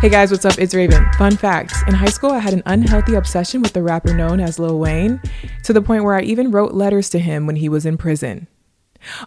Hey guys, what's up? It's Raven. Fun fact In high school, I had an unhealthy obsession with the rapper known as Lil Wayne, to the point where I even wrote letters to him when he was in prison.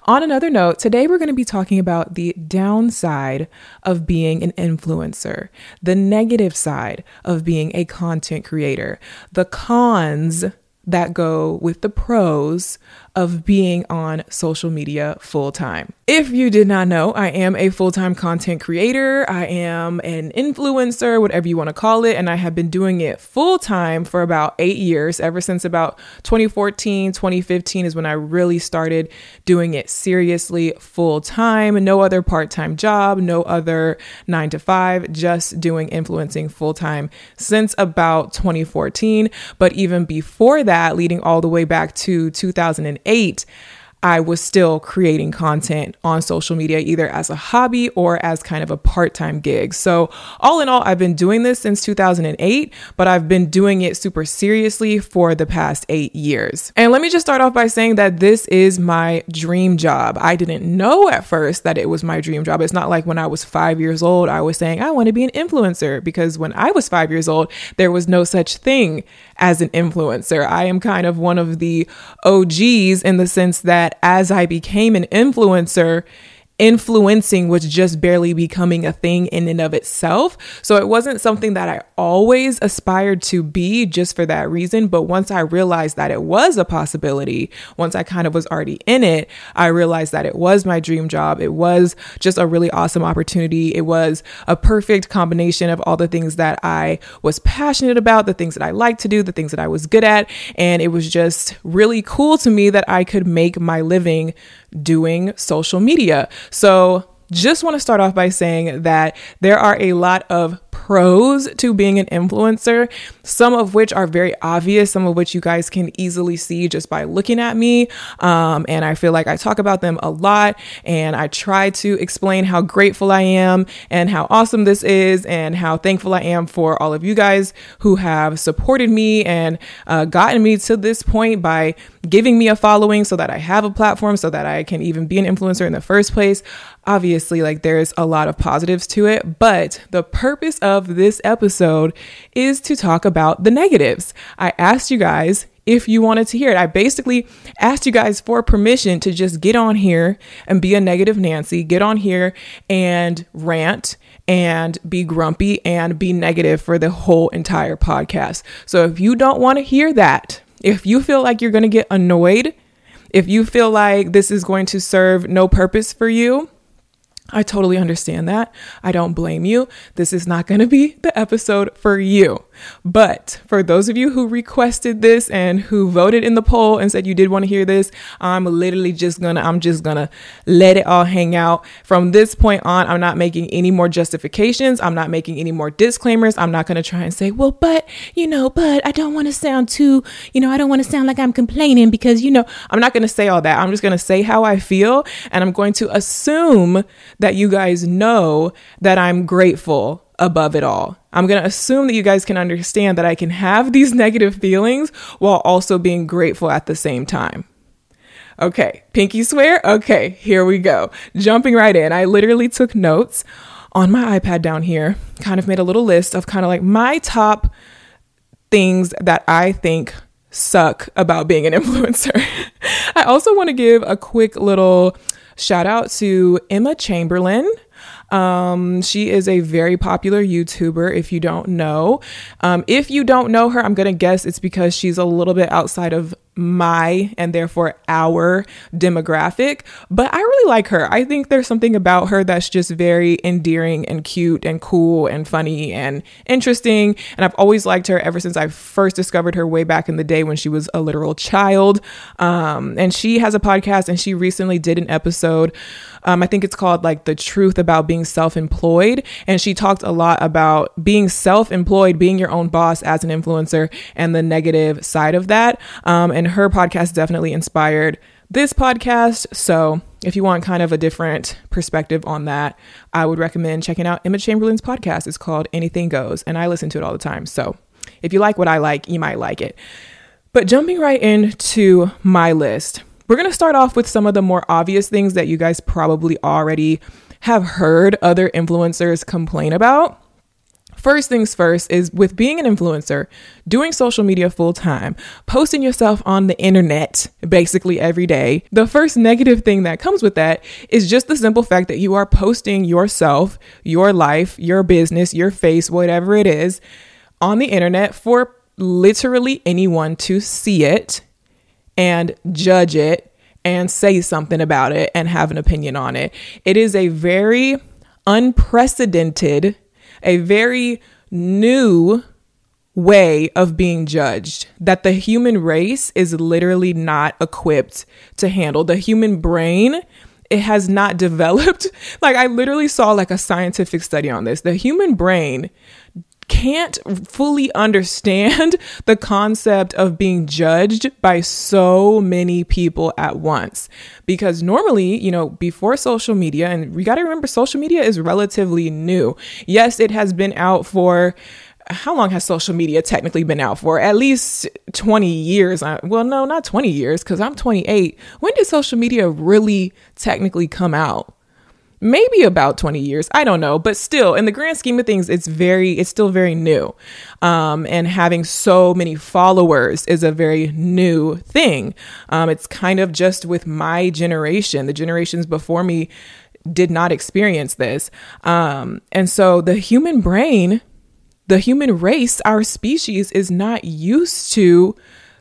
On another note, today we're going to be talking about the downside of being an influencer, the negative side of being a content creator, the cons that go with the pros of being on social media full time. If you did not know, I am a full time content creator. I am an influencer, whatever you want to call it. And I have been doing it full time for about eight years. Ever since about 2014, 2015 is when I really started doing it seriously full time. No other part time job, no other nine to five, just doing influencing full time since about 2014. But even before that, leading all the way back to 2008 eight I was still creating content on social media, either as a hobby or as kind of a part time gig. So, all in all, I've been doing this since 2008, but I've been doing it super seriously for the past eight years. And let me just start off by saying that this is my dream job. I didn't know at first that it was my dream job. It's not like when I was five years old, I was saying, I want to be an influencer, because when I was five years old, there was no such thing as an influencer. I am kind of one of the OGs in the sense that as I became an influencer, influencing was just barely becoming a thing in and of itself. So it wasn't something that I always aspired to be just for that reason. But once I realized that it was a possibility, once I kind of was already in it, I realized that it was my dream job. It was just a really awesome opportunity. It was a perfect combination of all the things that I was passionate about, the things that I liked to do, the things that I was good at. And it was just really cool to me that I could make my living doing social media. So, just want to start off by saying that there are a lot of pros to being an influencer, some of which are very obvious, some of which you guys can easily see just by looking at me. Um, and I feel like I talk about them a lot and I try to explain how grateful I am and how awesome this is and how thankful I am for all of you guys who have supported me and uh, gotten me to this point by giving me a following so that I have a platform so that I can even be an influencer in the first place. Obviously like there's a lot of positives to it but the purpose of this episode is to talk about the negatives. I asked you guys if you wanted to hear it. I basically asked you guys for permission to just get on here and be a negative nancy get on here and rant and be grumpy and be negative for the whole entire podcast. So if you don't want to hear that if you feel like you're going to get annoyed if you feel like this is going to serve no purpose for you I totally understand that. I don't blame you. This is not going to be the episode for you. But for those of you who requested this and who voted in the poll and said you did want to hear this, I'm literally just gonna, I'm just gonna let it all hang out. From this point on, I'm not making any more justifications. I'm not making any more disclaimers. I'm not gonna try and say, well, but, you know, but I don't want to sound too, you know, I don't want to sound like I'm complaining because, you know, I'm not gonna say all that. I'm just gonna say how I feel and I'm going to assume that you guys know that I'm grateful above it all. I'm going to assume that you guys can understand that I can have these negative feelings while also being grateful at the same time. Okay, pinky swear? Okay, here we go. Jumping right in. I literally took notes on my iPad down here, kind of made a little list of kind of like my top things that I think suck about being an influencer. I also want to give a quick little shout out to Emma Chamberlain. Um, she is a very popular YouTuber, if you don't know. Um, if you don't know her, I'm going to guess it's because she's a little bit outside of my and therefore our demographic. But I really like her. I think there's something about her that's just very endearing and cute and cool and funny and interesting. And I've always liked her ever since I first discovered her way back in the day when she was a literal child. Um, and she has a podcast and she recently did an episode. Um, I think it's called like The Truth About Being Self Employed. And she talked a lot about being self employed, being your own boss as an influencer, and the negative side of that. Um, and and her podcast definitely inspired this podcast. So if you want kind of a different perspective on that, I would recommend checking out Emma Chamberlain's podcast. It's called Anything Goes, and I listen to it all the time. So if you like what I like, you might like it. But jumping right into my list, we're going to start off with some of the more obvious things that you guys probably already have heard other influencers complain about. First things first is with being an influencer, doing social media full time, posting yourself on the internet basically every day. The first negative thing that comes with that is just the simple fact that you are posting yourself, your life, your business, your face, whatever it is, on the internet for literally anyone to see it and judge it and say something about it and have an opinion on it. It is a very unprecedented a very new way of being judged that the human race is literally not equipped to handle. The human brain it has not developed. Like I literally saw like a scientific study on this. The human brain can't fully understand the concept of being judged by so many people at once. Because normally, you know, before social media, and we got to remember social media is relatively new. Yes, it has been out for how long has social media technically been out for? At least 20 years. Uh, well, no, not 20 years because I'm 28. When did social media really technically come out? Maybe about 20 years i don't know but still in the grand scheme of things it's very it's still very new. Um, and having so many followers is a very new thing. Um, it's kind of just with my generation the generations before me did not experience this. Um, and so the human brain the human race our species is not used to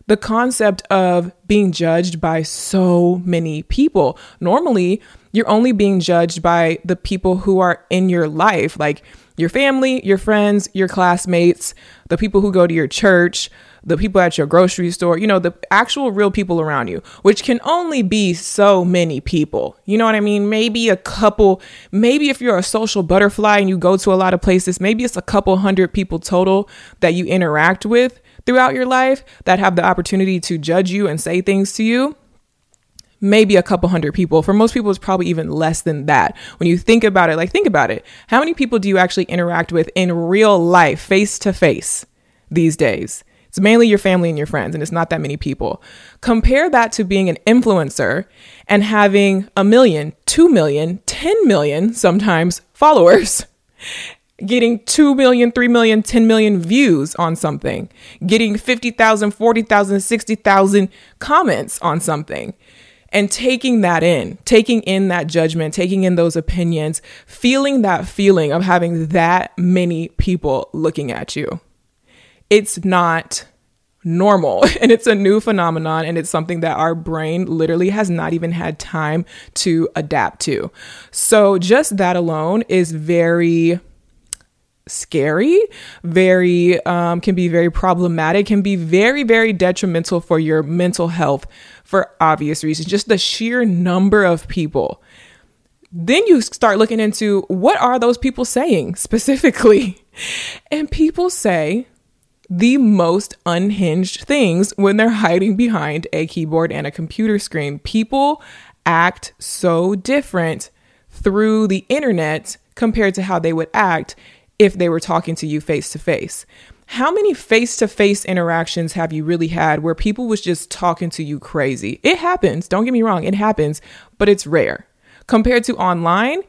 the concept of being judged by so many people. Normally you're only being judged by the people who are in your life, like your family, your friends, your classmates, the people who go to your church, the people at your grocery store, you know, the actual real people around you, which can only be so many people. You know what I mean? Maybe a couple, maybe if you're a social butterfly and you go to a lot of places, maybe it's a couple hundred people total that you interact with throughout your life that have the opportunity to judge you and say things to you maybe a couple hundred people. For most people, it's probably even less than that. When you think about it, like, think about it. How many people do you actually interact with in real life, face to face, these days? It's mainly your family and your friends, and it's not that many people. Compare that to being an influencer and having a million, two million, 10 million sometimes followers. Getting 2 million, 3 million, 10 million views on something, getting 50,000, 40,000, 60,000 comments on something and taking that in, taking in that judgment, taking in those opinions, feeling that feeling of having that many people looking at you. It's not normal and it's a new phenomenon and it's something that our brain literally has not even had time to adapt to. So just that alone is very scary, very um, can be very problematic, can be very very detrimental for your mental health for obvious reasons. Just the sheer number of people. Then you start looking into what are those people saying specifically, and people say the most unhinged things when they're hiding behind a keyboard and a computer screen. People act so different through the internet compared to how they would act if they were talking to you face to face. How many face to face interactions have you really had where people was just talking to you crazy? It happens. Don't get me wrong. It happens, but it's rare. Compared to online,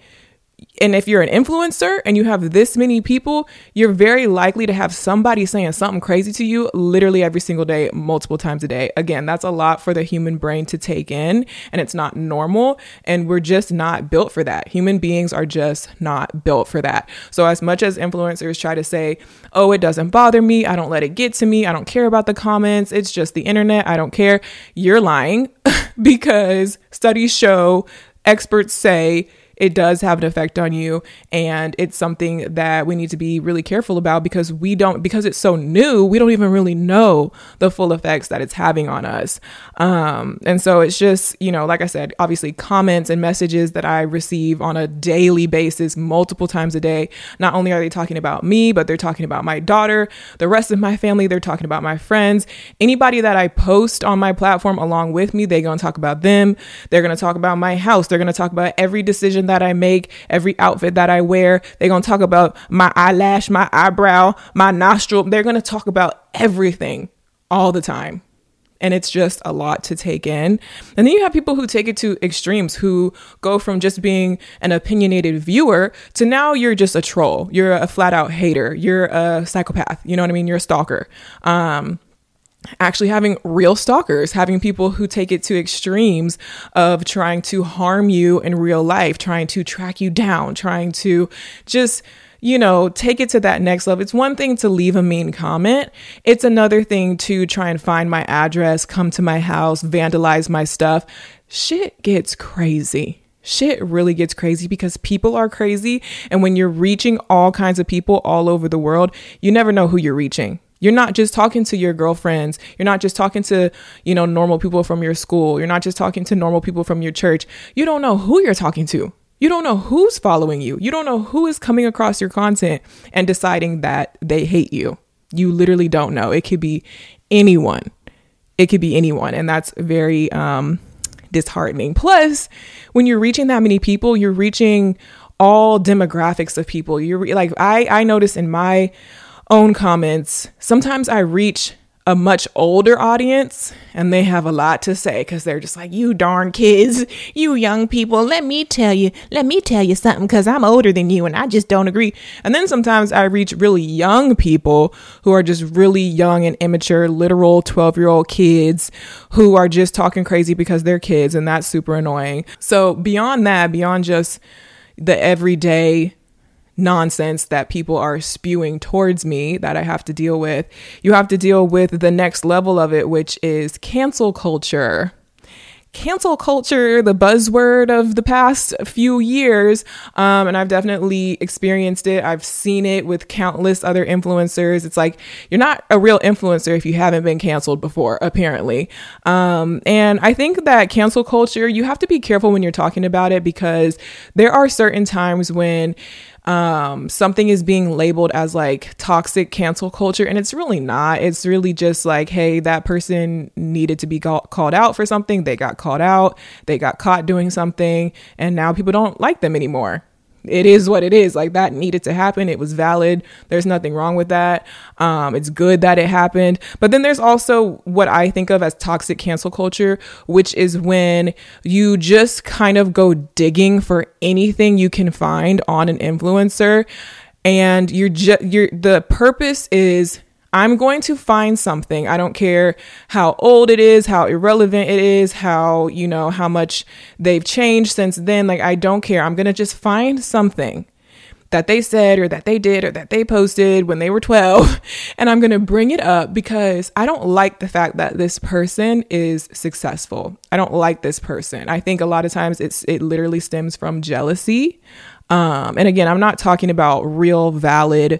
and if you're an influencer and you have this many people, you're very likely to have somebody saying something crazy to you literally every single day, multiple times a day. Again, that's a lot for the human brain to take in, and it's not normal. And we're just not built for that. Human beings are just not built for that. So, as much as influencers try to say, oh, it doesn't bother me, I don't let it get to me, I don't care about the comments, it's just the internet, I don't care, you're lying because studies show, experts say, it does have an effect on you. And it's something that we need to be really careful about because we don't because it's so new we don't even really know the full effects that it's having on us. Um, and so it's just you know like i said obviously comments and messages that i receive on a daily basis multiple times a day. Not only are they talking about me but they're talking about my daughter the rest of my family they're talking about my friends. Anybody that i post on my platform along with me they're going to talk about them. They're going to talk about my house. They're going to talk about every decision decision that I make, every outfit that I wear. They're going to talk about my eyelash, my eyebrow, my nostril. They're going to talk about everything all the time. and it's just a lot to take in. And then you have people who take it to extremes who go from just being an opinionated viewer to now you're just a troll. You're a flat out hater. You're a psychopath. You know what I mean? You're a stalker. Um, actually having real stalkers, having people who take it to extremes of trying to harm you in real life, trying to track you down, trying to just you know, take it to that next level. It's one thing to leave a mean comment. It's another thing to try and find my address, come to my house, vandalize my stuff. Shit gets crazy. Shit really gets crazy because people are crazy. And when you're reaching all kinds of people all over the world, you never know who you're reaching. You're not just talking to your girlfriends. You're not just talking to, you know, normal people from your school. You're not just talking to normal people from your church. You don't know who you're talking to. You don't know who's following you. You don't know who is coming across your content and deciding that they hate you. You literally don't know. It could be anyone. It could be anyone. And that's very um, disheartening. Plus, when you're reaching that many people, you're reaching all demographics of people. You're like, I, I notice in my own comments, sometimes I reach a much older audience and they have a lot to say because they're just like, you darn kids, you young people, let me tell you, let me tell you something because I'm older than you and I just don't agree. And then sometimes I reach really young people who are just really young and immature, literal 12 year old kids who are just talking crazy because they're kids and that's super annoying. So beyond that, beyond just the everyday nonsense that people are spewing towards me that I have to deal with. You have to deal with the next level of it, which is cancel culture. Cancel culture, the buzzword of the past few years, um, and I've definitely experienced it. I've seen it with countless other influencers. It's like you're not a real influencer if you haven't been canceled before, apparently. Um, and I think that cancel culture, you have to be careful when you're talking about it because there are certain times when um, something is being labeled as like toxic cancel culture, and it's really not. It's really just like, hey, that person needed to be called out for something. They got called out, they got caught doing something, and now people don't like them anymore it is what it is. Like that needed to happen. It was valid. There's nothing wrong with that. Um, it's good that it happened. But then there's also what I think of as toxic cancel culture, which is when you just kind of go digging for anything you can find on an influencer, and you're just you're the purpose is I'm going to find something. I don't care how old it is, how irrelevant it is, how, you know, how much they've changed since then. Like, I don't care. I'm going to just find something that they said or that they did or that they posted when they were 12 and I'm going to bring it up because I don't like the fact that this person is successful. I don't like this person. I think a lot of times it's it literally stems from jealousy. Um and again, I'm not talking about real valid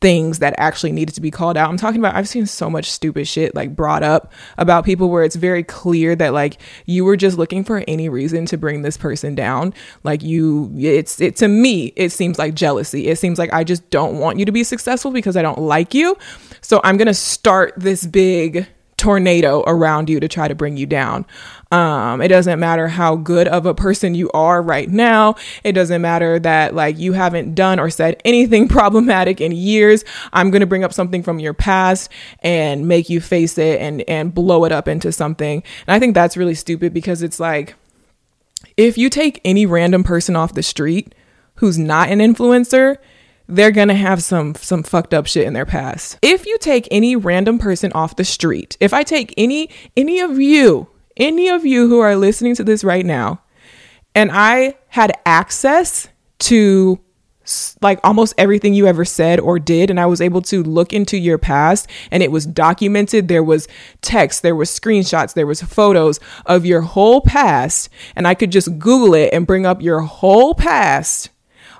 things that actually needed to be called out. I'm talking about I've seen so much stupid shit like brought up about people where it's very clear that like you were just looking for any reason to bring this person down. Like you it's it to me it seems like jealousy. It seems like I just don't want you to be successful because I don't like you. So I'm going to start this big tornado around you to try to bring you down. Um, it doesn't matter how good of a person you are right now. It doesn't matter that like you haven't done or said anything problematic in years. I'm going to bring up something from your past and make you face it and and blow it up into something. And I think that's really stupid because it's like if you take any random person off the street who's not an influencer they're going to have some some fucked up shit in their past. If you take any random person off the street, if I take any any of you, any of you who are listening to this right now, and I had access to like almost everything you ever said or did and I was able to look into your past and it was documented there was text there was screenshots there was photos of your whole past and I could just google it and bring up your whole past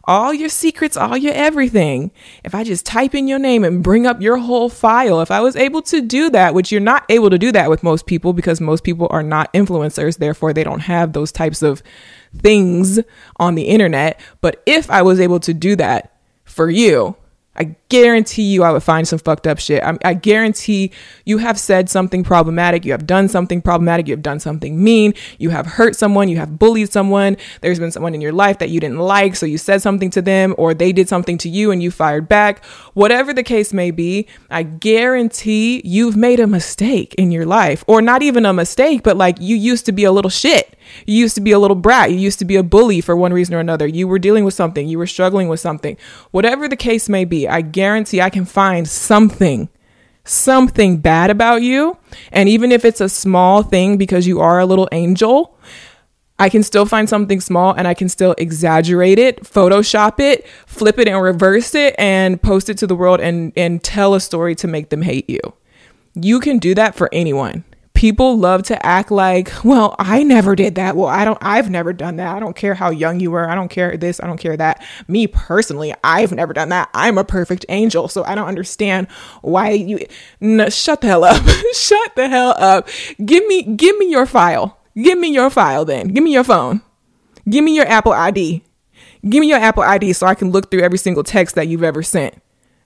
all your secrets, all your everything. If I just type in your name and bring up your whole file, if I was able to do that, which you're not able to do that with most people because most people are not influencers, therefore they don't have those types of things on the internet. But if I was able to do that for you, I guarantee you I would find some fucked up shit. I, I, guarantee you have said something problematic, you have done something problematic, you have done something mean, you have hurt someone, you have bullied someone, there's been someone in your life that you didn't like, so you said something to them, or they did something to you and you fired back. Whatever the case may be, I guarantee you've made a mistake in your life, or not even a mistake, but like you used to be a little shit. You used to be a little brat. You used to be a bully for one reason or another. You were dealing with something. You were struggling with something. Whatever the case may be, I guarantee I can find something, something bad about you. And even if it's a small thing because you are a little angel, I can still find something small and I can still exaggerate it, Photoshop it, flip it and reverse it, and post it to the world and, and tell a story to make them hate you. You can do that for anyone people love to act like, well, I never did that. Well, I don't, I've never done that. I don't care how young you were. I don't care this. I don't care that. Me personally, I've never done that. I'm a perfect angel. So I don't understand why you, no, shut the hell up. shut the hell up. Give me, give me your file. Give me your file then. Give me your phone. Give me your Apple ID. Give me your Apple ID so I can look through every single text that you've ever sent.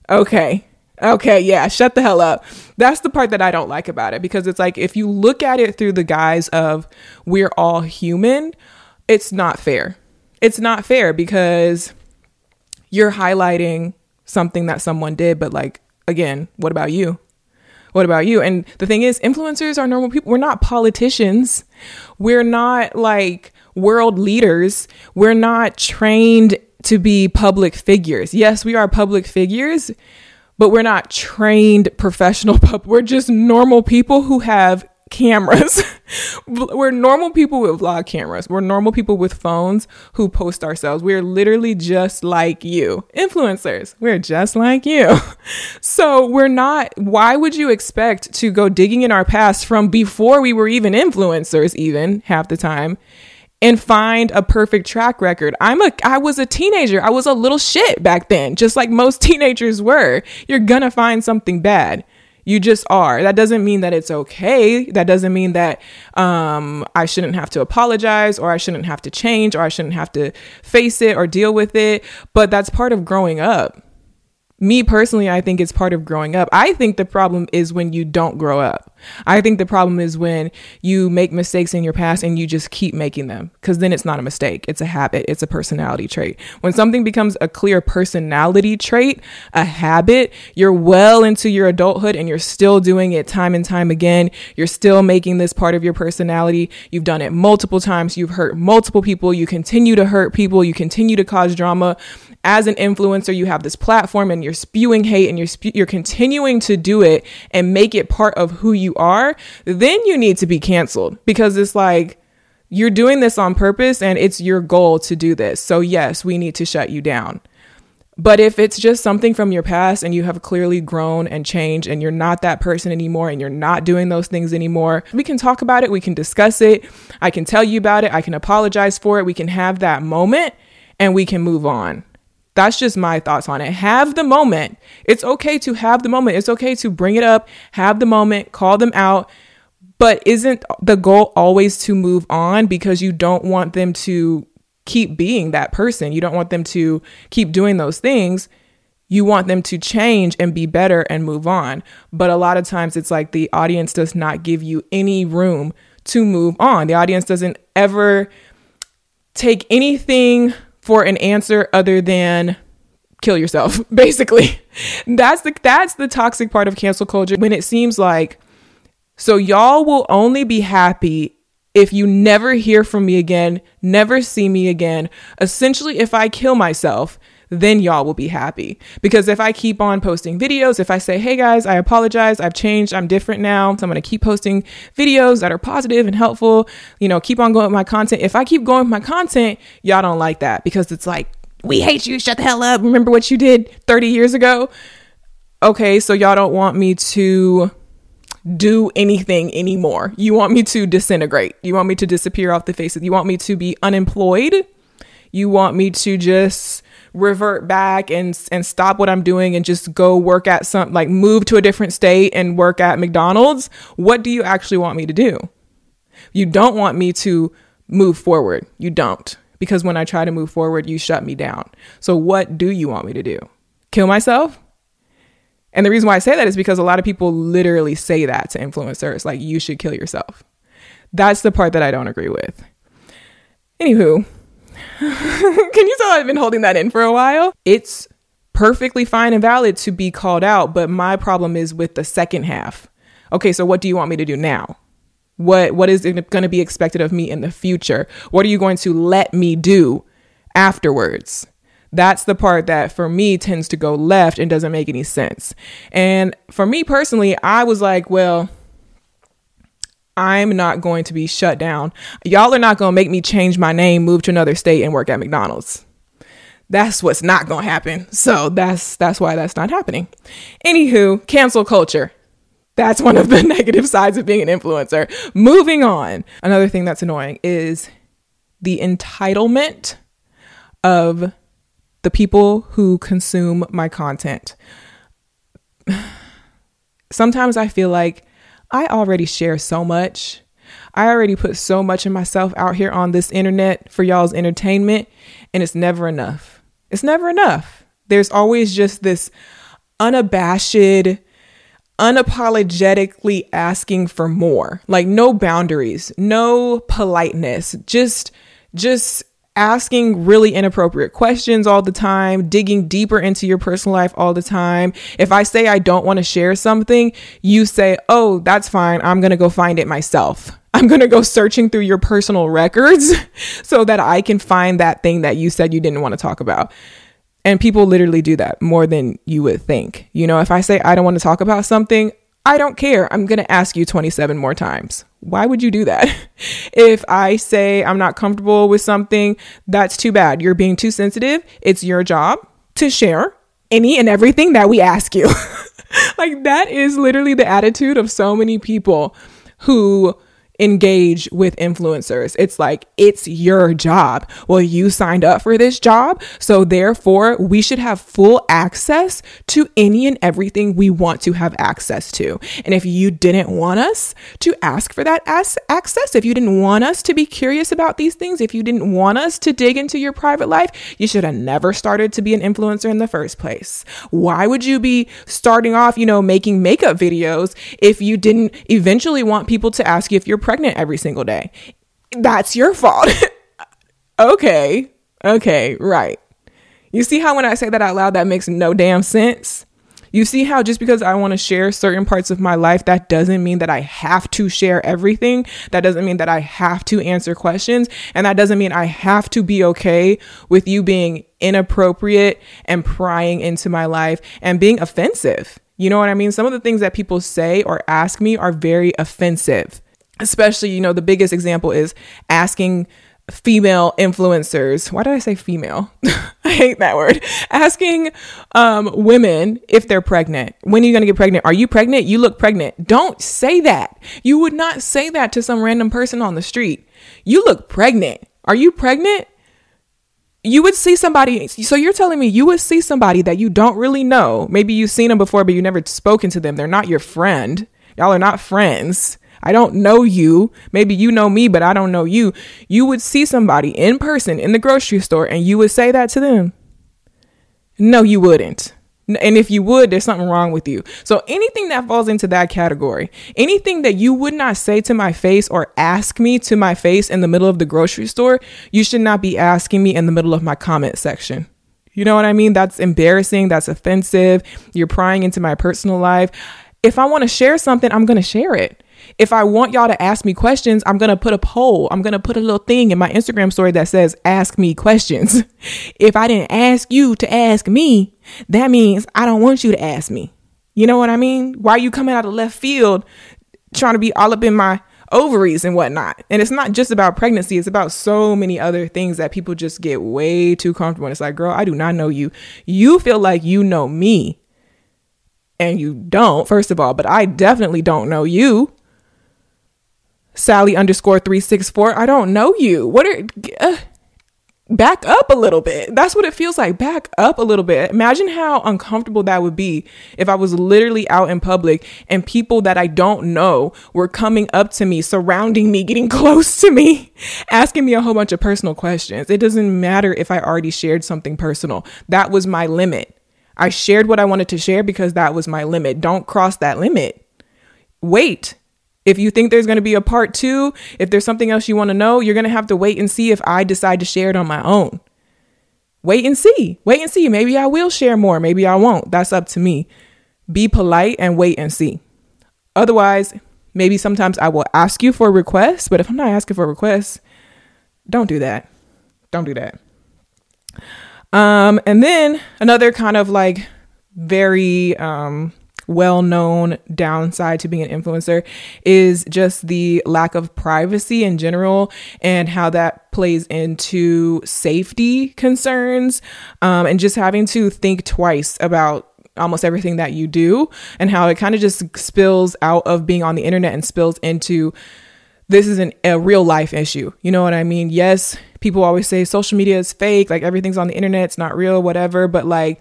Okay. Okay, yeah, shut the hell up. That's the part that I don't like about it because it's like if you look at it through the guise of we're all human, it's not fair. It's not fair because you're highlighting something that someone did, but like, again, what about you? What about you? And the thing is, influencers are normal people. We're not politicians. We're not like world leaders. We're not trained to be public figures. Yes, we are public figures but we're not trained professional pup. We're just normal people who have cameras. we're normal people with vlog cameras. We're normal people with phones who post ourselves. We're literally just like you. Influencers, we're just like you. so we're not, why would you expect to go digging in our past from before we were even influencers, even half the time? And find a perfect track record. I'm a I was a teenager. I was a little shit back then, just like most teenagers were. You're to find something bad. You just are. That doesn't mean that it's okay. That doesn't mean that um, I shouldn't have to apologize or I shouldn't have to change or I shouldn't have to face it or deal with it. But that's part of growing up me personally, I think it's part of growing up. I think the problem is when you don't grow up. I think the problem is when you make mistakes in your past and you just keep making them because then it's not a mistake. It's a habit. It's a personality trait. When something becomes a clear personality trait, a habit, you're well into your adulthood and you're still doing it time and time again. You're still making this part of your personality. You've done it multiple times. You've hurt multiple people. You continue to hurt people. You continue to cause drama as an influencer, you have this platform and you're spewing hate and you're you're continuing to do it and make it part of who you are, then you need to be canceled because it's like you're doing this on purpose and it's your goal to do this. So yes, we need to shut you down. But if it's just something from your past and you have clearly grown and changed and you're not that person anymore and you're not doing those things anymore, we can talk about it. We can discuss it. I can tell you about it. I can apologize for it. We can have that moment and we can move on. That's just my thoughts on it. Have the moment. It's okay to have the moment. It's okay to bring it up, have the moment, call them out. But isn't the goal always to move on because you don't want them to keep being that person? You don't want them to keep doing those things. You want them to change and be better and move on. But a lot of times it's like the audience does not give you any room to move on. The audience doesn't ever take anything for an answer other than kill yourself basically. That's the that's the toxic part of cancel culture when it seems like so y'all will only be happy if you never hear from me again never see me again. Essentially if i kill myself then y'all will be happy. Because if I keep on posting videos, if I say, hey guys, I apologize, I've changed, I'm different now, so I'm gonna keep posting videos that are positive and helpful, you know, keep on going with my content. If I keep going with my content, y'all don't like that because it's like, we hate you, shut the hell up, remember what you did 30 years ago? Okay, so y'all don't want me to do anything anymore. You want me to disintegrate. You want me to disappear off the face of you want me to be unemployed. You want me to just revert back and and stop what I'm doing and just go work at some like move to a different state and work at McDonald's, what do you actually want me to do? You don't want me to move forward. You don't. Because when I try to move forward, you shut me down. So what do you want me to do? Kill myself? And the reason why I say that is because a lot of people literally say that to influencers, like, you should kill yourself. That's the part that I don't agree with. Anywho, can you tell I've been holding that in for a while? It's perfectly fine and valid to be called out, but my problem is with the second half. Okay, so what do you want me to do now? What what is going to be expected of me in the future? What are you going to let me do afterwards? That's the part that for me tends to go left and doesn't make any sense. And for me personally, I was like, well, I'm not going to be shut down. Y'all are not going to make me change my name, move to another state and work at McDonald's. That's what's not going to happen. So that's that's why that's not happening. Anywho, cancel culture. That's one of the negative sides of being an influencer. Moving on. Another thing that's annoying is the entitlement of the people who consume my content. Sometimes I feel like I already share so much. I already put so much of myself out here on this internet for y'all's entertainment, and it's never enough. It's never enough. There's always just this unabashed, unapologetically asking for more. Like no boundaries, no politeness, just just asking really inappropriate questions all the time, digging deeper into your personal life all the time. If I say I don't want to share something, you say, "Oh, that's fine. I'm going to go find it myself." I'm going to go searching through your personal records so that I can find that thing that you said you didn't want to talk about. And people literally do that more than you would think. You know, if I say I don't want to talk about something, I don't care. I'm going to ask you 27 more times. Why would you do that? if I say I'm not comfortable with something, that's too bad. You're being too sensitive. It's your job to share any and everything that we ask you. like, that is literally the attitude of so many people who engage with influencers. It's like, it's your job. Well, you signed up for this job. So therefore, we should have full access to any and everything we want to have access to. And if you didn't want us to ask for that as- access, if you didn't want us to be curious about these things, if you didn't want us to dig into your private life, you should have never started to be an influencer in the first place. Why would you be starting off, you know, making makeup videos if you didn't eventually want people to ask you if you're pregnant every single day. That's your fault. okay. Okay. Right. You see how when I say that out loud, that makes no damn sense? You see how just because I want to share certain parts of my life, that doesn't mean that I have to share everything. That doesn't mean that I have to answer questions. And that doesn't mean I have to be okay with you being inappropriate and prying into my life and being offensive. You know what I mean? Some of the things that people say or ask me are very offensive especially, you know, the biggest example is asking female influencers. Why did I say female? I hate that word. Asking um, women if they're pregnant. When are you going to get pregnant? Are you pregnant? You look pregnant. Don't say that. You would not say that to some random person on the street. You look pregnant. Are you pregnant? You would see somebody. So you're telling me you would see somebody that you don't really know. Maybe you've seen them before, but you never spoken to them. They're not your friend. Y'all are not friends I don't know you. Maybe you know me, but I don't know you. You would see somebody in person in the grocery store and you would say that to them. No, you wouldn't. And if you would, there's something wrong with you. So anything that falls into that category, anything that you would not say to my face or ask me to my face in the middle of the grocery store, you should not be asking me in the middle of my comment section. You know what I mean? That's embarrassing. That's offensive. You're prying into my personal life. If I want to share something, I'm going to share it. If I want y'all to ask me questions, I'm going to put a poll. I'm going to put a little thing in my Instagram story that says, ask me questions. if I didn't ask you to ask me, that means I don't want you to ask me. You know what I mean? Why are you coming out of left field trying to be all up in my ovaries and whatnot? And it's not just about pregnancy, it's about so many other things that people just get way too comfortable. And it's like, girl, I do not know you. You feel like you know me. And you don't, first of all, but I definitely don't know you. Sally underscore 364. I don't know you. What are, uh, back up a little bit. That's what it feels like. Back up a little bit. Imagine how uncomfortable that would be if I was literally out in public and people that I don't know were coming up to me, surrounding me, getting close to me, asking me a whole bunch of personal questions. It doesn't matter if I already shared something personal. That was my limit. I shared what I wanted to share because that was my limit. Don't cross that limit. Wait. If you think there's going to be a part two, if there's something else you want to know, you're going to have to wait and see if I decide to share it on my own. Wait and see. Wait and see. Maybe I will share more. Maybe I won't. That's up to me. Be polite and wait and see. Otherwise, maybe sometimes I will ask you for a request, but if I'm not asking for a request, don't do that. Don't do that. Um, and then another kind of like very um, well known downside to being an influencer is just the lack of privacy in general and how that plays into safety concerns um, and just having to think twice about almost everything that you do and how it kind of just spills out of being on the internet and spills into this is an, a real life issue. You know what I mean? Yes, people always say social media is fake, like everything's on the internet, it's not real, whatever. But like,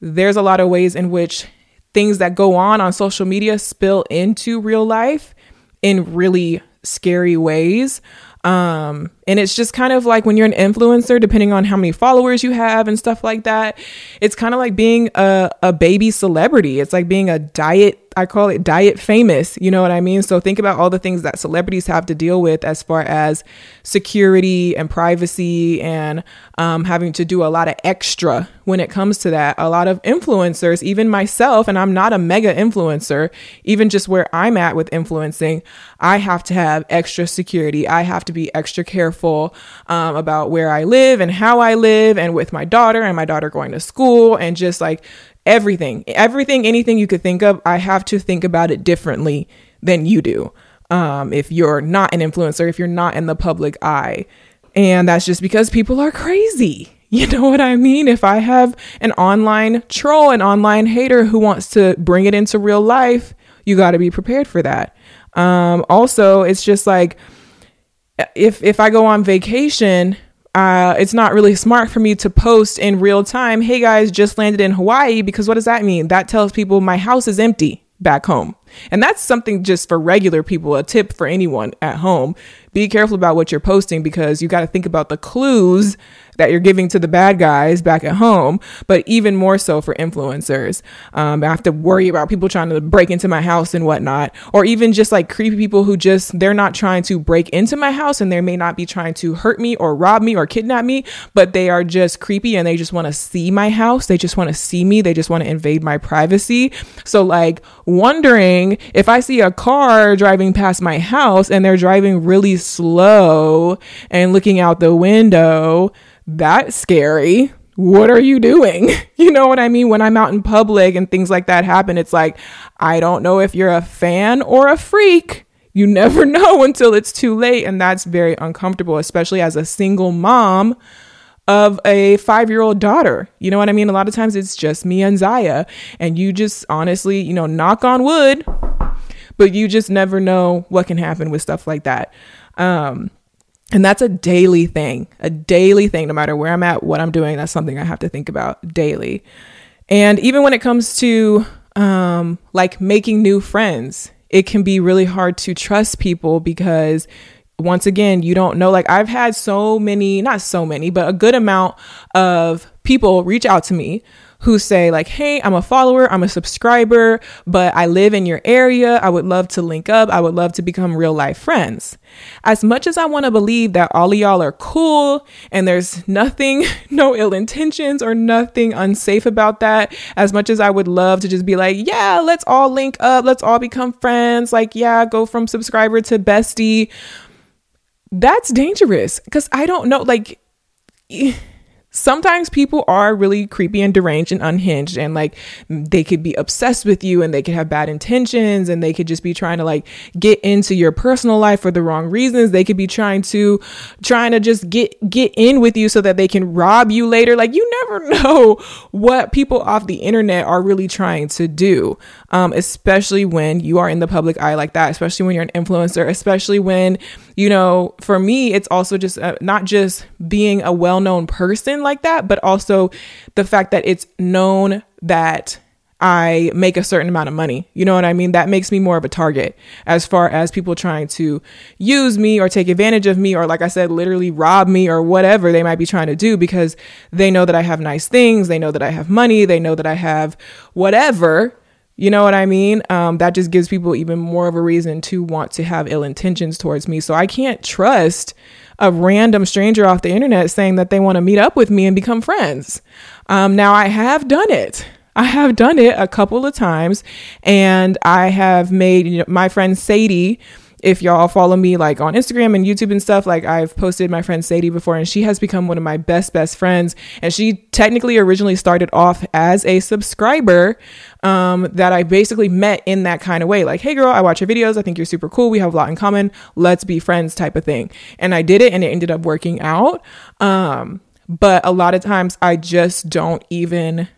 there's a lot of ways in which things that go on on social media spill into real life in really scary ways. Um, and it's just kind of like when you're an influencer, depending on how many followers you have and stuff like that, it's kind of like being a, a baby celebrity. It's like being a diet I call it diet famous. You know what I mean? So think about all the things that celebrities have to deal with as far as security and privacy and um, having to do a lot of extra when it comes to that. A lot of influencers, even myself, and I'm not a mega influencer, even just where I'm at with influencing, I have to have extra security. I have to be extra careful um, about where I live and how I live and with my daughter and my daughter going to school and just like everything, everything, anything you could think of, I have to think about it differently than you do. Um, if you're not an influencer, if you're not in the public eye. And that's just because people are crazy. You know what I mean? If I have an online troll, an online hater who wants to bring it into real life, you got to be prepared for that. Um, also, it's just like if if I go on vacation, uh, it's not really smart for me to post in real time, hey guys, just landed in Hawaii, because what does that mean? That tells people my house is empty back home. And that's something just for regular people, a tip for anyone at home. Be careful about what you're posting because you got to think about the clues that you're giving to the bad guys back at home, but even more so for influencers. Um, I have to worry about people trying to break into my house and whatnot, or even just like creepy people who just, they're not trying to break into my house and they may not be trying to hurt me or rob me or kidnap me, but they are just creepy and they just want to see my house. They just want to see me. They just want to invade my privacy. So, like, wondering if I see a car driving past my house and they're driving really slow and looking out the window, that's scary. What are you doing? You know what I mean? When I'm out in public and things like that happen, it's like, I don't know if you're a fan or a freak. You never know until it's too late. And that's very uncomfortable, especially as a single mom of a five year old daughter. You know what I mean? A lot of times it's just me and Zaya. And you just honestly, you know, knock on wood, but you just never know what can happen with stuff like that. Um, and that's a daily thing, a daily thing, no matter where I'm at, what I'm doing. That's something I have to think about daily. And even when it comes to um, like making new friends, it can be really hard to trust people because once again, you don't know. Like I've had so many, not so many, but a good amount of people reach out to me who say like, "Hey, I'm a follower, I'm a subscriber, but I live in your area. I would love to link up. I would love to become real life friends." As much as I want to believe that all of y'all are cool and there's nothing, no ill intentions or nothing unsafe about that, as much as I would love to just be like, "Yeah, let's all link up. Let's all become friends." Like, yeah, go from subscriber to bestie. That's dangerous because I don't know like sometimes people are really creepy and deranged and unhinged and like they could be obsessed with you and they could have bad intentions and they could just be trying to like get into your personal life for the wrong reasons. They could be trying to trying to just get get in with you so that they can rob you later. Like you never know what people off the internet are really trying to do um, especially when you are in the public eye like that especially when you're an influencer especially when you know, for me, it's also just uh, not just being a well known person like that, but also the fact that it's known that I make a certain amount of money. You know what I mean? That makes me more of a target as far as people trying to use me or take advantage of me or, like I said, literally rob me or whatever they might be trying to do because they know that I have nice things. They know that I have money. They know that I have whatever. You know what I mean? Um, that just gives people even more of a reason to want to have ill intentions towards me. So I can't trust a random stranger off the internet saying that they want to meet up with me and become friends. Um, now, I have done it. I have done it a couple of times, and I have made you know, my friend Sadie if y'all follow me like on Instagram and YouTube and stuff, like I've posted my friend Sadie before, and she has become one of my best, best friends. And she technically originally started off as a subscriber um, that I basically met in that kind of way. Like, hey, girl, I watch your videos. I think you're super cool. We have a lot in common. Let's be friends, type of thing. And I did it, and it ended up working out. Um, but a lot of times I just don't even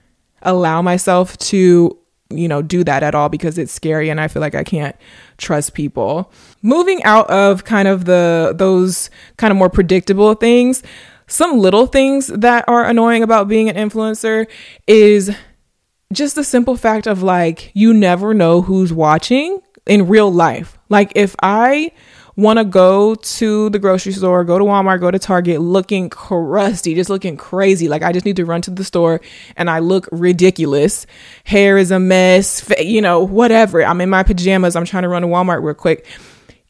allow myself to you know do that at all because it's scary and I feel like I can't trust people. Moving out of kind of the those kind of more predictable things, some little things that are annoying about being an influencer is just the simple fact of like you never know who's watching in real life. Like if I want to go to the grocery store, go to Walmart, go to Target looking crusty, just looking crazy. Like I just need to run to the store and I look ridiculous. Hair is a mess, you know, whatever. I'm in my pajamas. I'm trying to run to Walmart real quick.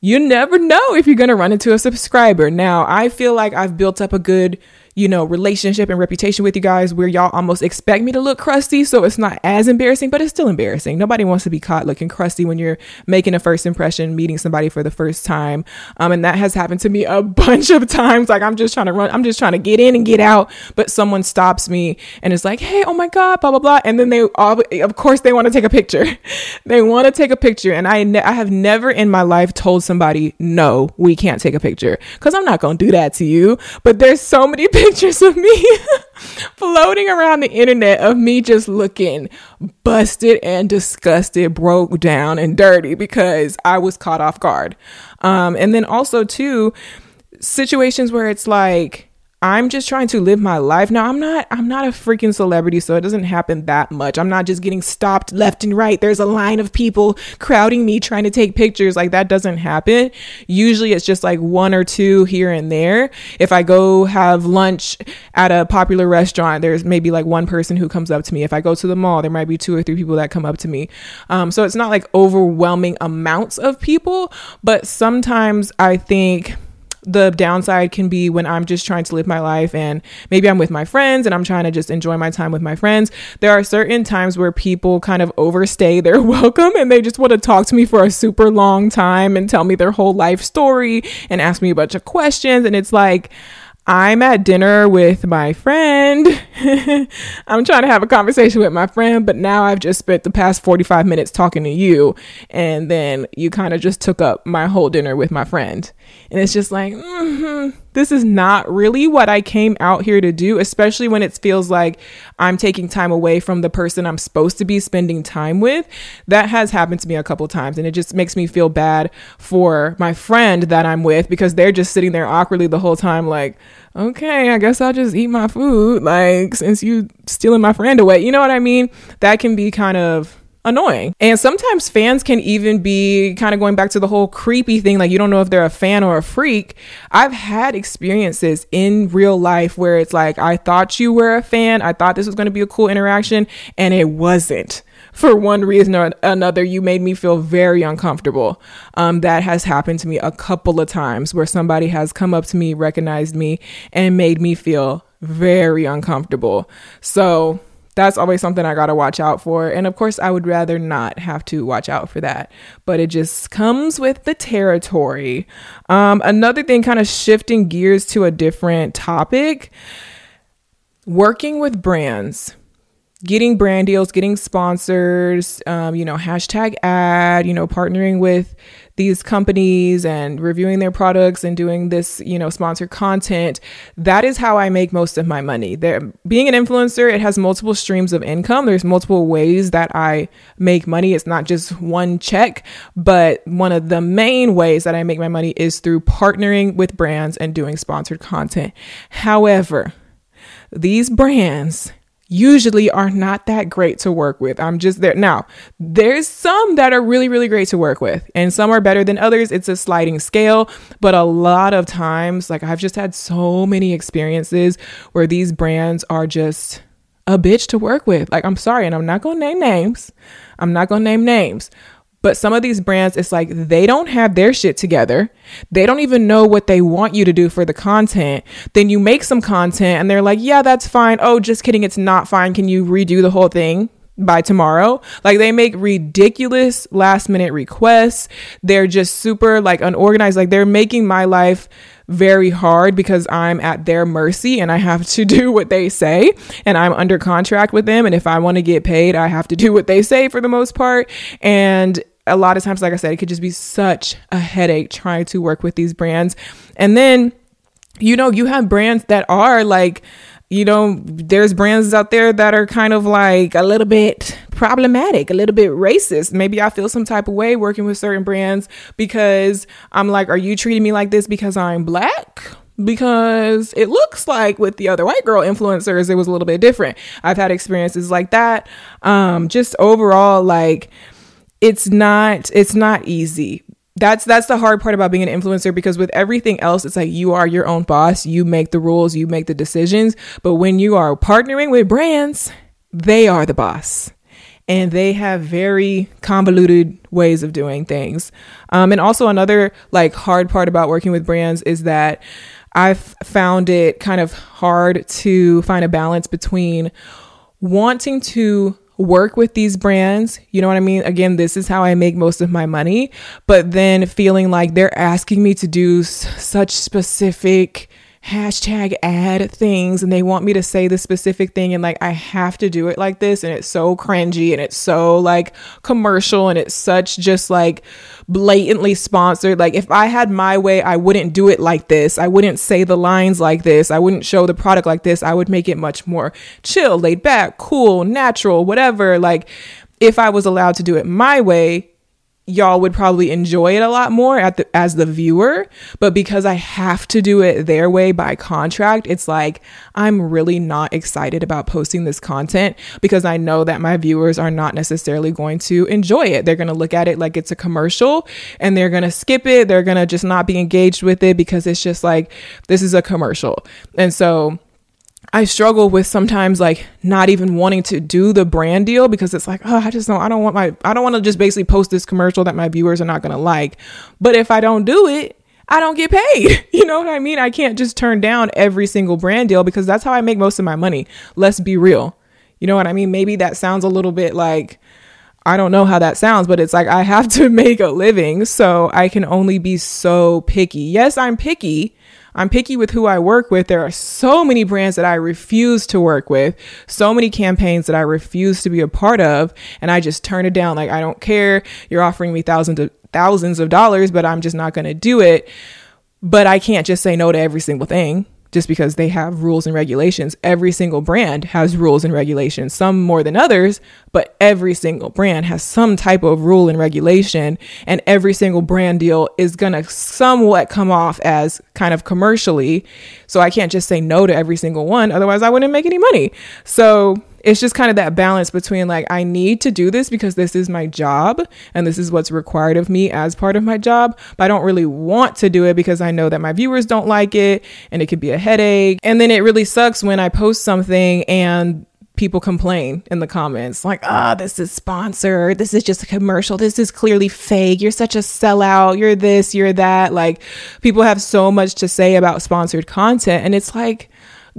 You never know if you're going to run into a subscriber. Now, I feel like I've built up a good you know, relationship and reputation with you guys where y'all almost expect me to look crusty. So it's not as embarrassing, but it's still embarrassing. Nobody wants to be caught looking crusty when you're making a first impression, meeting somebody for the first time. Um, and that has happened to me a bunch of times. Like I'm just trying to run, I'm just trying to get in and get out, but someone stops me and is like, hey, oh my God, blah, blah, blah. And then they all, of course, they want to take a picture. they want to take a picture. And I, ne- I have never in my life told somebody, no, we can't take a picture because I'm not going to do that to you. But there's so many pictures pictures of me floating around the internet of me just looking busted and disgusted, broke down and dirty because I was caught off guard. Um, and then also, too, situations where it's like, I'm just trying to live my life. Now, I'm not I'm not a freaking celebrity, so it doesn't happen that much. I'm not just getting stopped left and right. There's a line of people crowding me trying to take pictures. Like that doesn't happen. Usually it's just like one or two here and there. If I go have lunch at a popular restaurant, there's maybe like one person who comes up to me. If I go to the mall, there might be two or three people that come up to me. Um, so it's not like overwhelming amounts of people, but sometimes I think the downside can be when I'm just trying to live my life and maybe I'm with my friends and I'm trying to just enjoy my time with my friends. There are certain times where people kind of overstay their welcome and they just want to talk to me for a super long time and tell me their whole life story and ask me a bunch of questions. And it's like, I'm at dinner with my friend. I'm trying to have a conversation with my friend, but now I've just spent the past 45 minutes talking to you. And then you kind of just took up my whole dinner with my friend. And it's just like, mm-hmm, this is not really what I came out here to do, especially when it feels like I'm taking time away from the person I'm supposed to be spending time with. That has happened to me a couple times. And it just makes me feel bad for my friend that I'm with because they're just sitting there awkwardly the whole time, like, okay, I guess I'll just eat my food. Like, since you stealing my friend away, you know what I mean? That can be kind of annoying. And sometimes fans can even be kind of going back to the whole creepy thing, like you don't know if they're a fan or a freak. I've had experiences in real life where it's like, I thought you were a fan, I thought this was going to be a cool interaction, and it wasn't for one reason or another, you made me feel very uncomfortable. Um, that has happened to me a couple of times where somebody has come up to me, recognized me, and made me feel very uncomfortable. So that's always something I got to watch out for. And of course, I would rather not have to watch out for that, but it just comes with the territory. Um, another thing, kind of shifting gears to a different topic working with brands getting brand deals, getting sponsors, um, you know, hashtag ad, you know, partnering with these companies and reviewing their products and doing this, you know, sponsored content. That is how I make most of my money. There, being an influencer, it has multiple streams of income. There's multiple ways that I make money. It's not just one check, but one of the main ways that I make my money is through partnering with brands and doing sponsored content. However, these brands usually are not that great to work with. I'm just there. Now, there's some that are really, really great to work with, and some are better than others. It's a sliding scale, but a lot of times, like I've just had so many experiences where these brands are just a bitch to work with. Like, I'm sorry, and I'm not gonna name names. I'm not gonna name names, but some of these brands, it's like they don't have their shit together. They don't even know what they want you to do for the content. Then you make some content and they're like, yeah, that's fine. Oh, just kidding. It's not fine. Can you redo the whole thing? by tomorrow. Like they make ridiculous last minute requests. They're just super like unorganized. Like they're making my life very hard because I'm at their mercy and I have to do what they say and I'm under contract with them and if I want to get paid I have to do what they say for the most part and a lot of times, like I said, it could just be such a headache trying to work with these brands. And then, you know, you have brands that are like, you know, there's brands out there that are kind of like a little bit problematic, a little bit racist. Maybe I feel some type of way working with certain brands because I'm like, are you treating me like this because I'm black? Because it looks like with the other white girl influencers, it was a little bit different. I've had experiences like that. Um, just overall, like, it's not it's not easy. That's that's the hard part about being an influencer because with everything else it's like you are your own boss. You make the rules. You make the decisions. But when you are partnering with brands they are the boss. And they have very convoluted ways of doing things. Um, and also another like hard part about working with brands is that i've found it kind of hard to find a balance between wanting to work with these brands. You know what I mean? Again, this is how I make most of my money, but then feeling like they're asking me to do s- such specific hashtag ad things and they want me to say the specific thing and like I have to do it like this and it's so cringy and it's so like commercial and it's such just like blatantly sponsored. Like if I had my way I wouldn't do it like this. I wouldn't say the lines like this. I wouldn't show the product like this. I would make it much more chill laid back cool natural whatever. Like if I was allowed to do it my way y'all would probably enjoy it a lot more at the, as the viewer but because i have to do it their way by contract it's like i'm really not excited about posting this content because i know that my viewers are not necessarily going to enjoy it. They're going to look at it like it's a commercial and they're going to skip it. They're going to just not be engaged with it because it's just like this is a commercial. And so I struggle with sometimes like not even wanting to do the brand deal because it's like, oh, I just don't, I don't want my, I don't want to just basically post this commercial that my viewers are not going to like. But if I don't do it, I don't get paid. You know what I mean? I can't just turn down every single brand deal because that's how I make most of my money. Let's be real. You know what I mean? Maybe that sounds a little bit like, I don't know how that sounds, but it's like I have to make a living. So I can only be so picky. Yes, I'm picky I'm picky with who I work with. There are so many brands that I refuse to work with, so many campaigns that I refuse to be a part of, and I just turn it down. Like, I don't care. You're offering me thousands of thousands of dollars, but I'm just not going to do it. But I can't just say no to every single thing just because they have rules and regulations. Every single brand has rules and regulations, some more than others, but every single brand has some type of rule and regulation. And every single brand deal is going to somewhat come off as kind of commercially. So I can't just say no to every single one. Otherwise, I wouldn't make any money. So it's just kind of that balance between like I need to do this because this is my job and this is what's required of me as part of my job, but I don't really want to do it because I know that my viewers don't like it and it could be a headache. And then it really sucks when I post something and people complain in the comments like, ah, oh, this is sponsored. This is just a commercial. This is clearly fake. You're such a sellout. You're this, you're that. Like, people have so much to say about sponsored content. And it's like,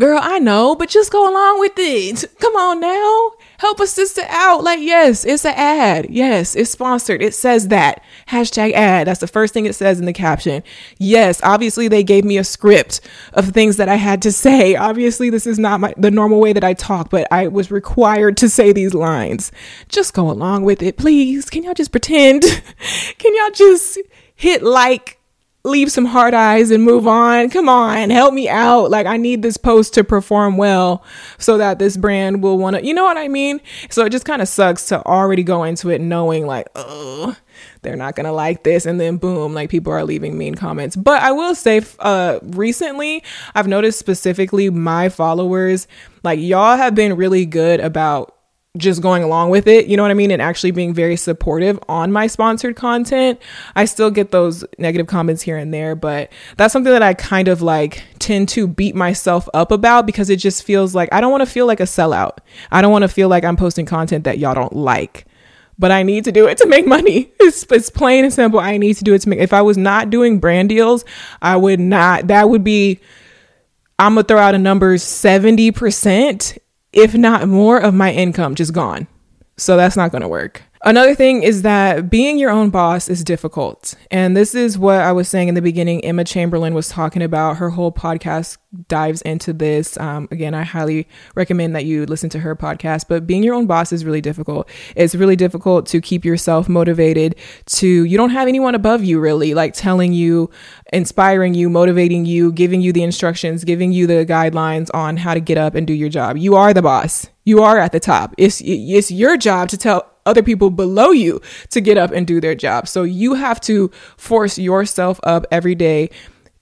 Girl, I know, but just go along with it. Come on now. Help a sister out. Like, yes, it's an ad. Yes, it's sponsored. It says that. Hashtag ad. That's the first thing it says in the caption. Yes, obviously they gave me a script of things that I had to say. Obviously, this is not my the normal way that I talk, but I was required to say these lines. Just go along with it, please. Can y'all just pretend? Can y'all just hit like leave some hard eyes and move on. Come on, help me out. Like I need this post to perform well so that this brand will want to, you know what I mean? So it just kind of sucks to already go into it knowing like, oh, they're not going to like this and then boom, like people are leaving mean comments. But I will say uh recently I've noticed specifically my followers like y'all have been really good about just going along with it, you know what I mean? And actually being very supportive on my sponsored content. I still get those negative comments here and there, but that's something that I kind of like tend to beat myself up about because it just feels like I don't want to feel like a sellout. I don't want to feel like I'm posting content that y'all don't like. But I need to do it to make money. It's, it's plain and simple. I need to do it to make. If I was not doing brand deals, I would not. That would be I'm gonna throw out a number 70% if not more, of my income just gone. So that's not going to work. Another thing is that being your own boss is difficult. And this is what I was saying in the beginning. Emma Chamberlain was talking about. Her whole podcast dives into this. Um, again, I highly recommend that you listen to her podcast. But being your own boss is really difficult. It's really difficult to keep yourself motivated, to, you don't have anyone above you really, like telling you, inspiring you, motivating you, giving you the instructions, giving you the guidelines on how to get up and do your job. You are the boss. You are at the top. It's, it's your job to tell other people below you to get up and do their job. So you have to force yourself up every day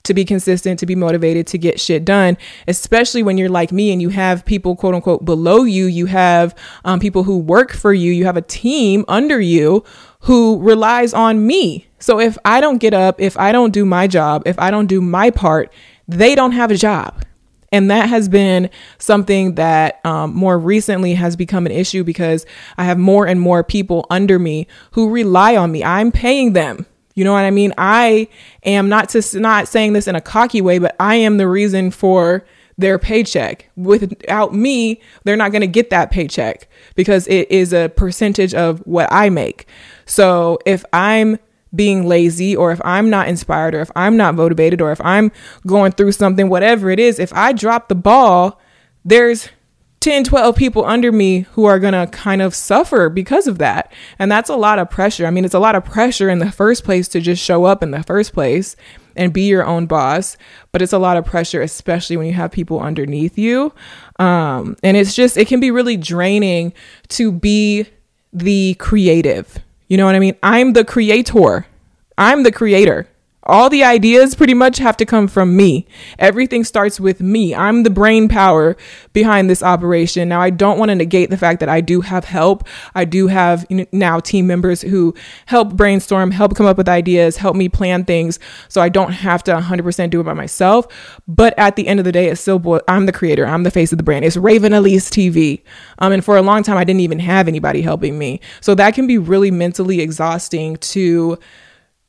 to be consistent, to be motivated, to get shit done, especially when you're like me and you have people, quote unquote, below you. You have um, people who work for you. You have a team under you who relies on me. So if I don't get up, if I don't do my job, if I don't do my part, they don't have a job. And that has been something that um, more recently has become an issue because I have more and more people under me who rely on me. I'm paying them. You know what I mean? I am not just not saying this in a cocky way, but I am the reason for their paycheck. Without me, they're not going to get that paycheck because it is a percentage of what I make. So if I'm being lazy or if I'm not inspired or if I'm not motivated or if I'm going through something, whatever it is, if I drop the ball, there's 10, 12 people under me who are going to kind of suffer because of that. And that's a lot of pressure. I mean, it's a lot of pressure in the first place to just show up in the first place and be your own boss, but it's a lot of pressure, especially when you have people underneath you. Um, and it's just, it can be really draining to be the creative you know what I mean? I'm the creator. I'm the creator. All the ideas pretty much have to come from me. Everything starts with me. I'm the brain power behind this operation. Now, I don't want to negate the fact that I do have help. I do have you know, now team members who help brainstorm, help come up with ideas, help me plan things. So I don't have to 100% do it by myself. But at the end of the day, it's still, I'm the creator. I'm the face of the brand. It's Raven Elyse TV. Um, and for a long time, I didn't even have anybody helping me. So that can be really mentally exhausting to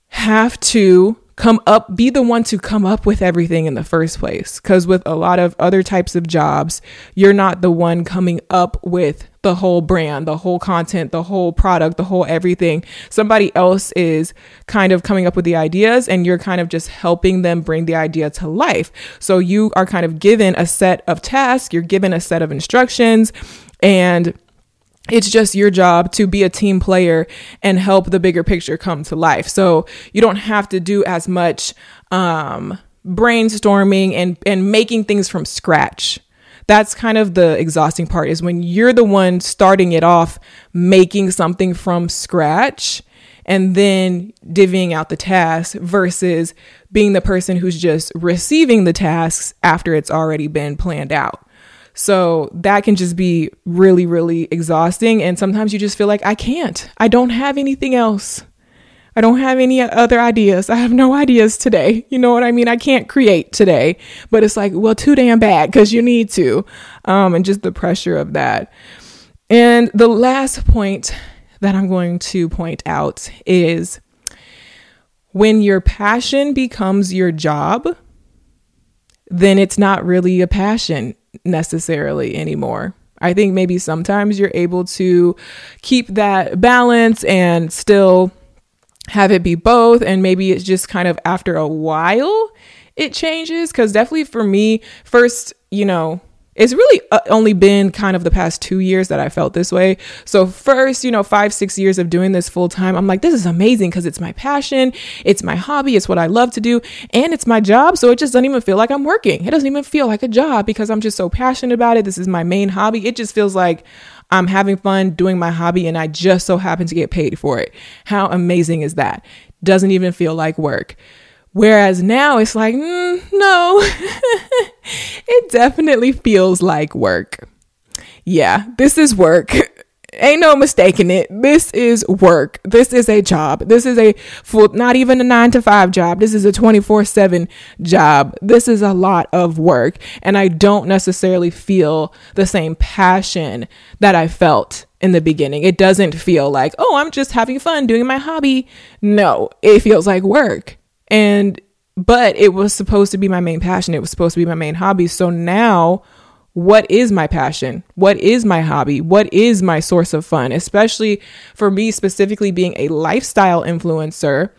have to come up, be the one to come up with everything in the first place. Because with a lot of other types of jobs, you're not the one coming up with the whole brand, the whole content, the whole product, the whole everything. Somebody else is kind of coming up with the ideas and you're kind of just helping them bring the idea to life. So you are kind of given a set of tasks, you're given a set of instructions, and it's just your job to be a team player and help the bigger picture come to life. So you don't have to do as much um, brainstorming and and making things from scratch. That's kind of the exhausting part is when you're the one starting it off, making something from scratch and then divvying out the tasks versus being the person who's just receiving the tasks after it's already been planned out. So that can just be really, really exhausting. And sometimes you just feel like, I can't. I don't have anything else. I don't have any other ideas. I have no ideas today. You know what I mean? I can't create today. But it's like, well, too damn bad because you need to. Um, and just the pressure of that. And the last point that I'm going to point out is when your passion becomes your job, then it's not really a passion necessarily anymore. I think maybe sometimes you're able to keep that balance and still have it be both. And maybe it's just kind of after a while it changes. Cause definitely for me, first, you know, it's really uh, only been kind of the past two years that I felt this way. So, first, you know, five, six years of doing this full time, I'm like, this is amazing because it's my passion, it's my hobby, it's what I love to do, and it's my job. So, it just doesn't even feel like I'm working. It doesn't even feel like a job because I'm just so passionate about it. This is my main hobby. It just feels like I'm having fun doing my hobby and I just so happen to get paid for it. How amazing is that? Doesn't even feel like work. Whereas now it's like, mm, no, it definitely feels like work. Yeah, this is work. Ain't no mistaking it. This is work. This is a job. This is a full, not even a nine to five job. This is a 24 seven job. This is a lot of work. And I don't necessarily feel the same passion that I felt in the beginning. It doesn't feel like, oh, I'm just having fun doing my hobby. No, it feels like work. And, but it was supposed to be my main passion. It was supposed to be my main hobby. So now, what is my passion? What is my hobby? What is my source of fun? Especially for me, specifically being a lifestyle influencer.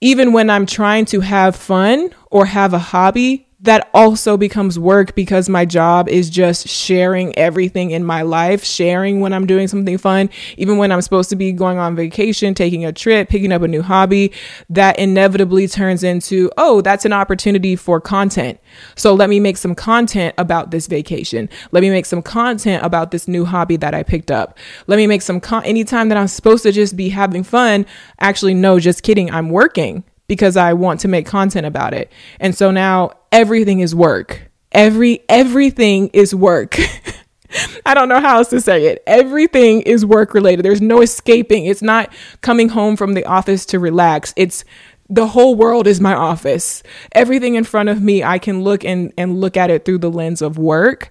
Even when I'm trying to have fun or have a hobby, that also becomes work because my job is just sharing everything in my life, sharing when I'm doing something fun, even when I'm supposed to be going on vacation, taking a trip, picking up a new hobby, that inevitably turns into, oh, that's an opportunity for content. So let me make some content about this vacation. Let me make some content about this new hobby that I picked up. Let me make some con- anytime that I'm supposed to just be having fun, actually no, just kidding, I'm working because I want to make content about it. And so now everything is work. Every everything is work. I don't know how else to say it. Everything is work related. There's no escaping. It's not coming home from the office to relax. It's the whole world is my office. Everything in front of me, I can look and, and look at it through the lens of work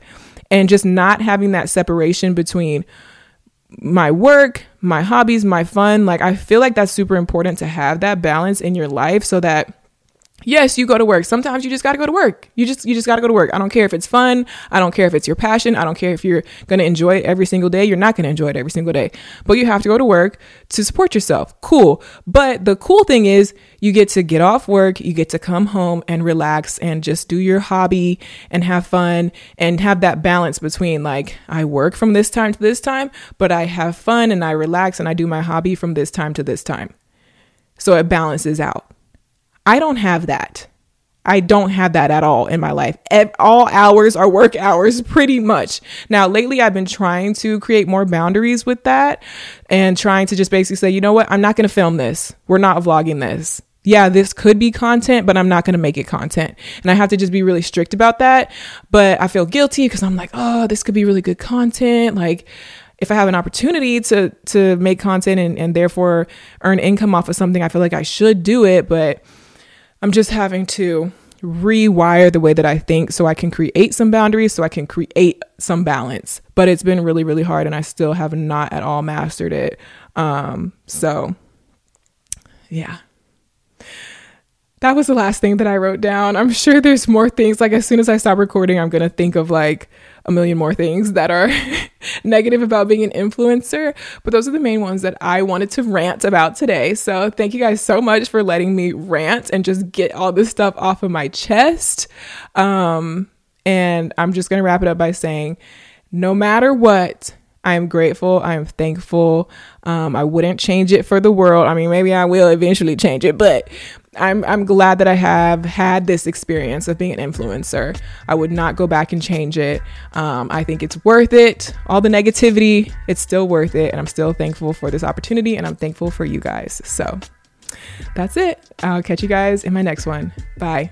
and just not having that separation between my work, my hobbies, my fun. Like, I feel like that's super important to have that balance in your life so that yes, you go to work. Sometimes you just got to go to work. You just you just got to go to work. I don't care if it's fun. I don't care if it's your passion. I don't care if you're going to enjoy it every single day. You're not going to enjoy it every single day. But you have to go to work to support yourself. Cool. But the cool thing is you get to get off work, you get to come home and relax and just do your hobby and have fun and have that balance between like I work from this time to this time, but I have fun and I relax and I do my hobby from this time to this time. So it balances out. I don't have that. I don't have that at all in my life. All hours are work hours, pretty much. Now, lately, I've been trying to create more boundaries with that and trying to just basically say, you know what? I'm not going to film this. We're not vlogging this. Yeah, this could be content, but I'm not going to make it content. And I have to just be really strict about that. But I feel guilty because I'm like, oh, this could be really good content. Like, if I have an opportunity to to make content and, and therefore earn income off of something, I feel like I should do it. But I'm just having to rewire the way that I think so I can create some boundaries, so I can create some balance. But it's been really, really hard, and I still have not at all mastered it. Um, so, yeah. That was the last thing that I wrote down. I'm sure there's more things. Like, as soon as I stop recording, I'm going to think of like a million more things that are negative about being an influencer, but those are the main ones that I wanted to rant about today. So, thank you guys so much for letting me rant and just get all this stuff off of my chest. Um, and I'm just going to wrap it up by saying no matter what, I am grateful. I am thankful. Um, I wouldn't change it for the world. I mean, maybe I will eventually change it, but I'm I'm glad that I have had this experience of being an influencer. I would not go back and change it. Um, I think it's worth it. All the negativity, it's still worth it, and I'm still thankful for this opportunity, and I'm thankful for you guys. So that's it. I'll catch you guys in my next one. Bye.